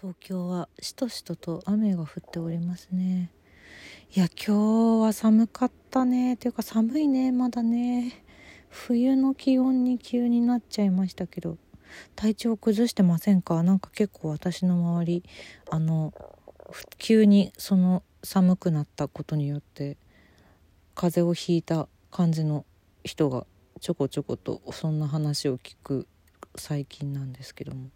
東京はしとしとと雨が降っておりますね。いや今日は寒かったね。ていうか寒いね。まだね。冬の気温に急になっちゃいましたけど体調崩してませんか？なんか結構私の周りあの急にその寒くなったことによって風邪をひいた感じの人がちょこちょことそんな話を聞く最近なんですけども。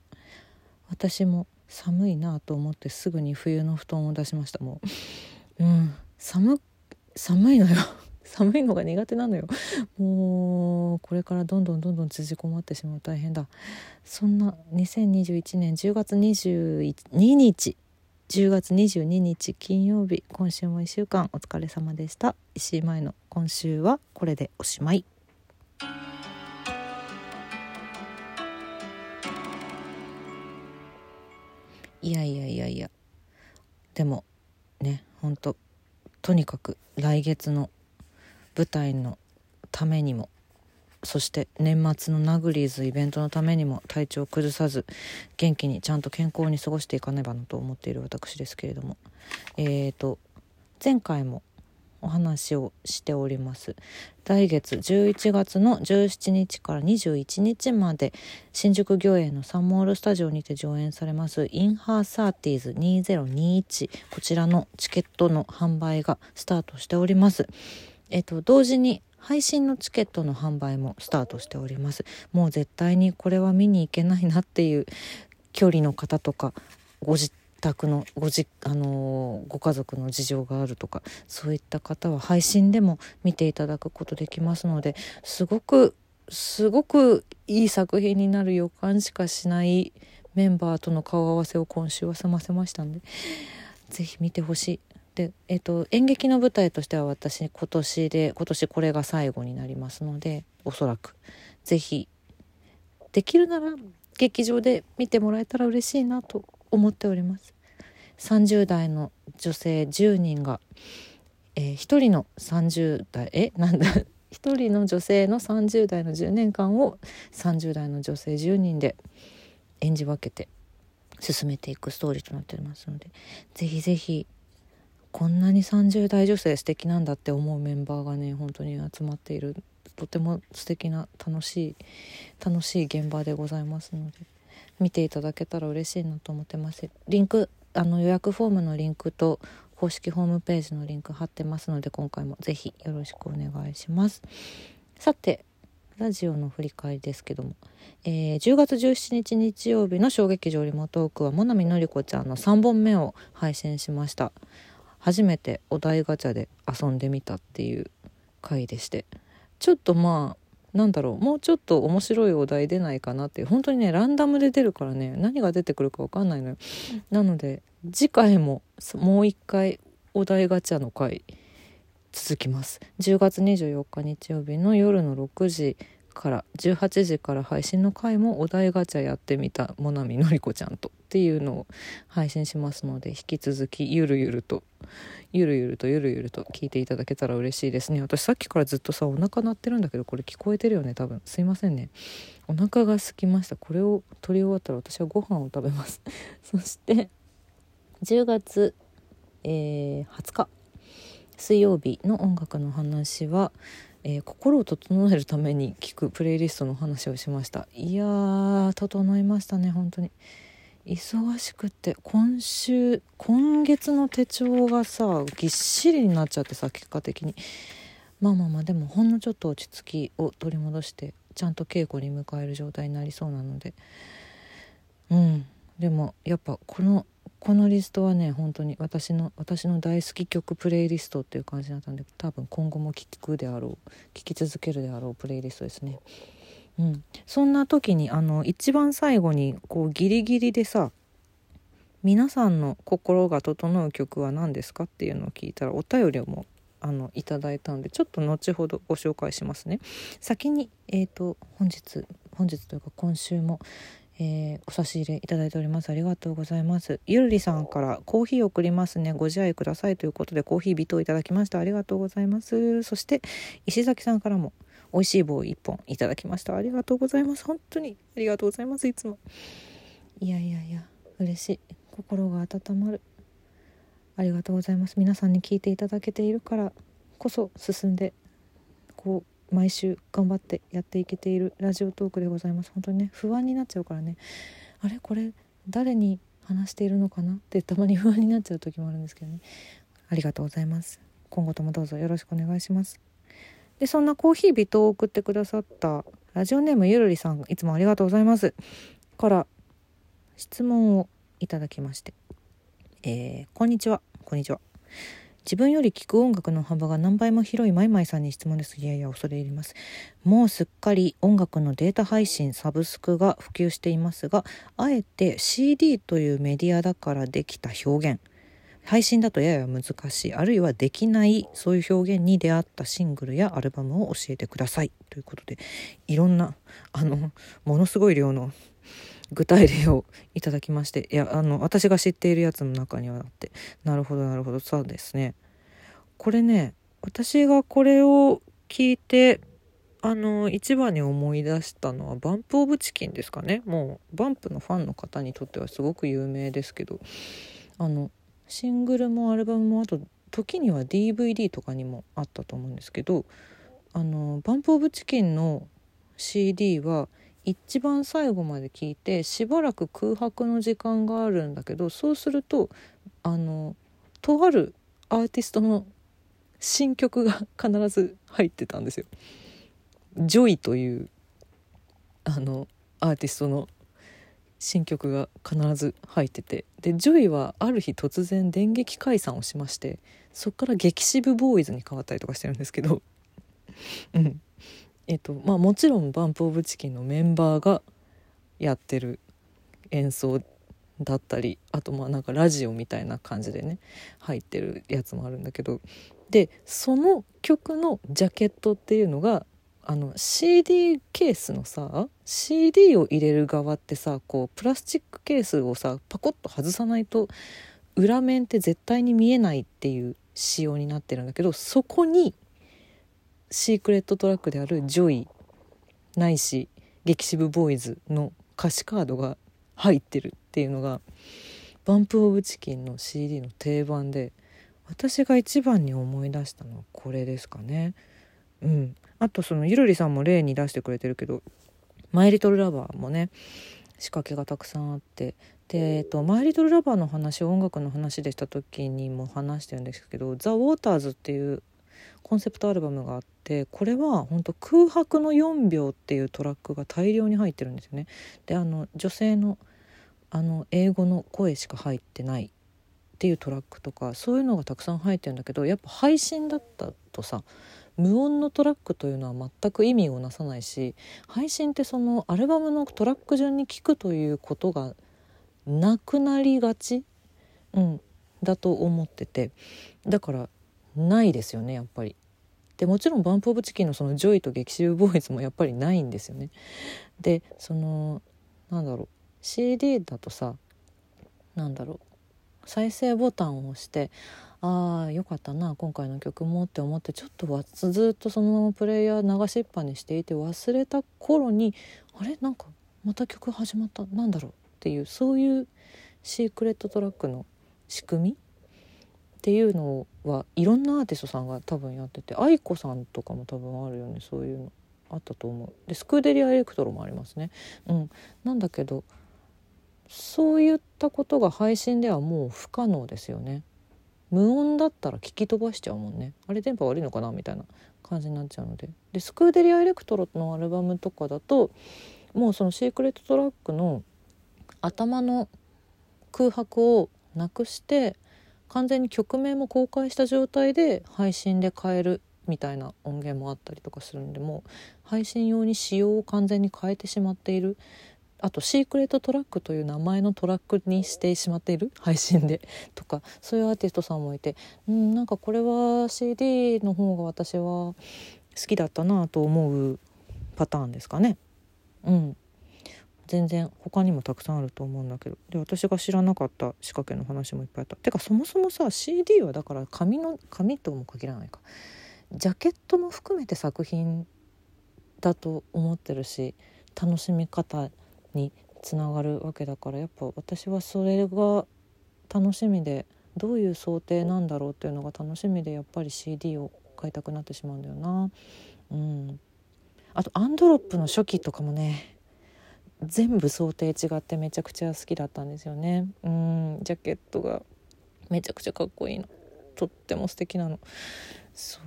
私も寒いなと思ってすぐに冬の布団を出しましたもう。うん。寒寒いのよ。寒いのが苦手なのよ。もうこれからどんどんどんどん縮こまってしまう大変だ。そんな2021年10月22日。10月22日金曜日。今週も1週間お疲れ様でした。石井前の今週はこれでおしまいいやいやいやいや。でもねほんととにかく来月の舞台のためにもそして年末のナグリーズイベントのためにも体調を崩さず元気にちゃんと健康に過ごしていかねばなと思っている私ですけれども。えーと前回もお話をしております。来月11月の17日から21日まで新宿御苑のサンモールスタジオにて上演されますインハーサーティーズ2021こちらのチケットの販売がスタートしております。えっと同時に配信のチケットの販売もスタートしております。もう絶対にこれは見に行けないなっていう距離の方とかご自宅のごじ、あの、ご家族の事情があるとかそういった方は配信でも見ていただくことできますのですごくすごくいい作品になる予感しかしないメンバーとの顔合わせを今週は済ませましたんで是非見てほしい。で、えーと、演劇の舞台としては私今年で今年これが最後になりますのでおそらく是非できるなら劇場で見てもらえたら嬉しいなと思っております。30代の女性10人が、えー、1人の30代えなんだ1人の女性の30代の10年間を30代の女性10人で演じ分けて進めていくストーリーとなっておりますのでぜひぜひこんなに30代女性素敵なんだって思うメンバーがね本当に集まっているとても素敵な楽しい楽しい現場でございますので見ていただけたら嬉しいなと思ってます。リンクあの予約フォームのリンクと公式ホームページのリンク貼ってますので今回もぜひよろしくお願いします。さてラジオの振り返りですけども、えー、10月17日日曜日の小劇場リモートークはもなみのりこちゃんの3本目を配信しました。初めてお題ガチャで遊んでみたっていう回でして。ちょっとまあなんだろうもうちょっと面白いお題出ないかなって本当にねランダムで出るからね何が出てくるか分かんないのよ。なので次回ももう一回お題ガチャの回続きます。10月24日日曜日の夜の6時から18時から配信の回もお題ガチャやってみたもなみのりこちゃんとっていうのを配信しますので引き続きゆるゆるとゆるゆるとゆるゆると聞いていただけたら嬉しいですね。私さっきからずっとさお腹鳴ってるんだけどこれ聞こえてるよね多分。すいませんね。お腹が空きました。これを取り終わったら私はご飯を食べます。そして10月、えー、20日水曜日の音楽の話はえー、心を整えるために聴くプレイリストの話をしました。いやー整いましたね本当に。忙しくって今週今月の手帳がさぎっしりになっちゃってさ結果的に。まあまあまあでもほんのちょっと落ち着きを取り戻してちゃんと稽古に迎える状態になりそうなので。うん。でもやっぱこのこのリストはね本当に私の私の大好き曲プレイリストっていう感じだったんで多分今後も聴くであろう聴き続けるであろうプレイリストですね。うん、そんな時にあの一番最後にこうギリギリでさ皆さんの心が整う曲は何ですかっていうのを聞いたらお便りもあのいただいたのでちょっと後ほどご紹介しますね。先に、えーと本日本日というか今週も、えー、お差し入れいただいております。ありがとうございます。ゆるりさんからコーヒー送りますね。ご自愛くださいということでコーヒー微糖いただきました。ありがとうございます。そして石崎さんからも美味しい棒1本いただきました。ありがとうございます。本当にありがとうございます。いつも。いやいやいや嬉しい。心が温まる。ありがとうございます。皆さんに聞いていただけているからこそ進んでこう毎週頑張ってやっていけているラジオトークでございます。本当にね不安になっちゃうからね。あれ？これ？誰に話しているのかな？ってたまに不安になっちゃう時もあるんですけどね。ありがとうございます。今後ともどうぞよろしくお願いします。でそんなコーヒー微糖を送ってくださったラジオネームゆるりさんいつもありがとうございます。から質問をいただきまして。えー、こんにちは。こんにちは。自分より聴く音楽の幅が何倍も広いマイマイさんに質問です。いやいや恐れ入ります。もうすっかり音楽のデータ配信サブスクが普及していますがあえて CD というメディアだからできた表現。配信だとやや難しい。あるいはできないそういう表現に出会ったシングルやアルバムを教えてください。ということでいろんなあのものすごい量の具体例をいただきましていやあの私が知っているやつの中にはあってなるほどなるほどそうですね。これね私がこれを聞いてあの一番に思い出したのはバンプ・オブ・チキンですかね。もうバンプのファンの方にとってはすごく有名ですけどあのシングルもアルバムもあと時には DVD とかにもあったと思うんですけどあの BUMP OF CHICKEN の CD は一番最後まで聞いてしばらく空白の時間があるんだけどそうするとあのとあるアーティストの新曲が必ず入ってたんですよ。ジョイというあのアーティストの新曲が必ず入ってて。でジョイはある日突然電撃解散をしましてそっから激渋ボーイズに変わったりとかしてるんですけど。うん。えっとまあもちろんバンプ・オブ・チキンのメンバーがやってる演奏だったりあとまあなんかラジオみたいな感じでね入ってるやつもあるんだけどでその曲のジャケットっていうのがあの CD ケースのさ CD を入れる側ってさこうプラスチックケースをさパコッと外さないと裏面って絶対に見えないっていう仕様になってるんだけどそこにシークレットトラックである「ジョイ」ないし「激渋ボーイズ」の歌詞カードが入ってるっていうのが BUMP OF CHICKEN の CD の定番で私が一番に思い出したのはこれですかね。うん、あとそのゆるりさんも例に出してくれてるけど「マイ・リトル・ラバー」もね仕掛けがたくさんあってで、えっと、マイ・リトル・ラバーの話音楽の話でした時にも話してるんですけど「ザ・ウォーターズ」っていうコンセプトアルバムがあってこれは本当空白の4秒っていうトラックが大量に入ってるんですよね。であの女性のあの英語の声しか入ってないっていうトラックとかそういうのがたくさん入ってるんだけどやっぱ配信だったとさ無音のトラックというのは全く意味をなさないし配信ってそのアルバムのトラック順に聴くということがなくなりがち、うん、だと思っててだからないですよねやっぱり。でもちろん BUMP OF CHICKEN のその「ジョイ」と「激渋ボーイズ」もやっぱりないんですよね。でそのなんだろう CD だとさなんだろう再生ボタンを押してああよかったな今回の曲もって思ってちょっとわずっとそのままプレイヤー流しっぱにしていて忘れた頃にあれ？なんかまた曲始まった。なんだろう？っていうそういうシークレットトラックの仕組みっていうのはいろんなアーティストさんが多分やってて aiko さんとかも多分あるよねそういうのあったと思う。でスクーデリア・エレクトロもありますね。うん。なんだけどそういったことが配信ではもう不可能ですよね。無音だったら聞き飛ばしちゃうもんね。あれ電波悪いのかなみたいな感じになっちゃうので。でスクーデリア・エレクトロのアルバムとかだともうそのシークレットトラックの頭の空白をなくして完全に曲名も公開した状態で配信で買えるみたいな音源もあったりとかするんでもう配信用に仕様を完全に変えてしまっている。あとシークレットトラックという名前のトラックにしてしまっている。配信でとかそういうアーティストさんもいてうんなんかこれは CD の方が私は好きだったなと思うパターンですかね。うん。全然他にもたくさんあると思うんだけど。で私が知らなかった仕掛けの話もいっぱいあった。てかそもそもさ CD はだから紙の紙とも限らないか。ジャケットも含めて作品だと思ってるし楽しみ方につながるわけだからやっぱ私はそれが楽しみでどういう想定なんだろうっていうのが楽しみでやっぱり CD を買いたくなってしまうんだよな。うん、あとアンドロップの初期とかもね全部想定違ってめちゃくちゃ好きだったんですよね。うん。ジャケットがめちゃくちゃかっこいいの。とっても素敵なの。そう。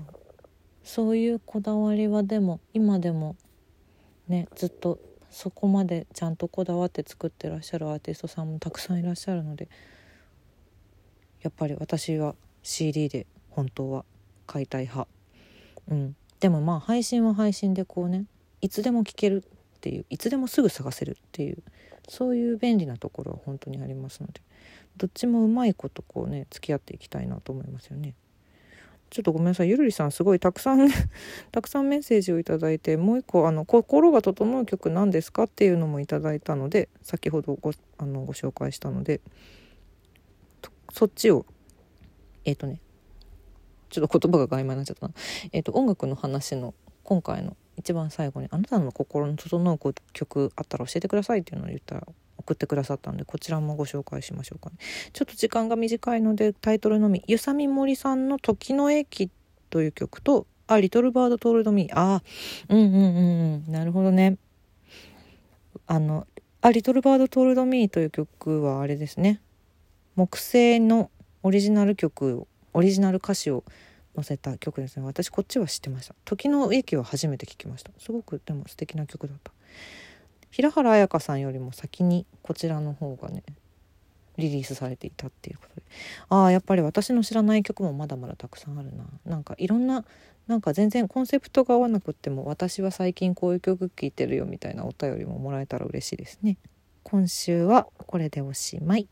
そういうこだわりはでも今でもねずっとそこまでちゃんとこだわって作ってらっしゃるアーティストさんもたくさんいらっしゃるのでやっぱり私は CD で本当は買いたい派。うん。でもまあ配信は配信でこうねいつでも聴けるっていういつでもすぐ探せるっていうそういう便利なところは本当にありますのでどっちもうまいことこうね付き合っていきたいなと思いますよね。ちょっとごめんなさいゆるりさんすごいたくさん たくさんメッセージを頂いてもう一個あの「心が整う曲何ですか?」っていうのもいただいたので先ほどごあのご紹介したのでそっちをえっ、ー、とねちょっと言葉が曖昧になっちゃったな。えっ、ー、と音楽の話の今回の一番最後に「あなたの心の整う曲あったら教えてください」っていうのを言ったら送ってくださったんでこちらもご紹介しましょうかね。ちょっと時間が短いのでタイトルのみ「ゆさみもりさんの時の駅」という曲と「あリトルバードトールドミー」あうんうんうんなるほどね。あの「あリトルバードトールドミー」という曲はあれですね。木星のオリジナル曲オリジナル歌詞を載せた曲ですね。私こっちは知ってました。時の駅は初めて聞きました。すごくでも素敵な曲だった。平原綾香さんよりも先にこちらの方がねリリースされていたっていうことで。ああやっぱり私の知らない曲もまだまだたくさんあるな。なんかいろんななんか全然コンセプトが合わなくっても私は最近こういう曲聴いてるよみたいなお便りももらえたら嬉しいですね。今週はこれでおしまい。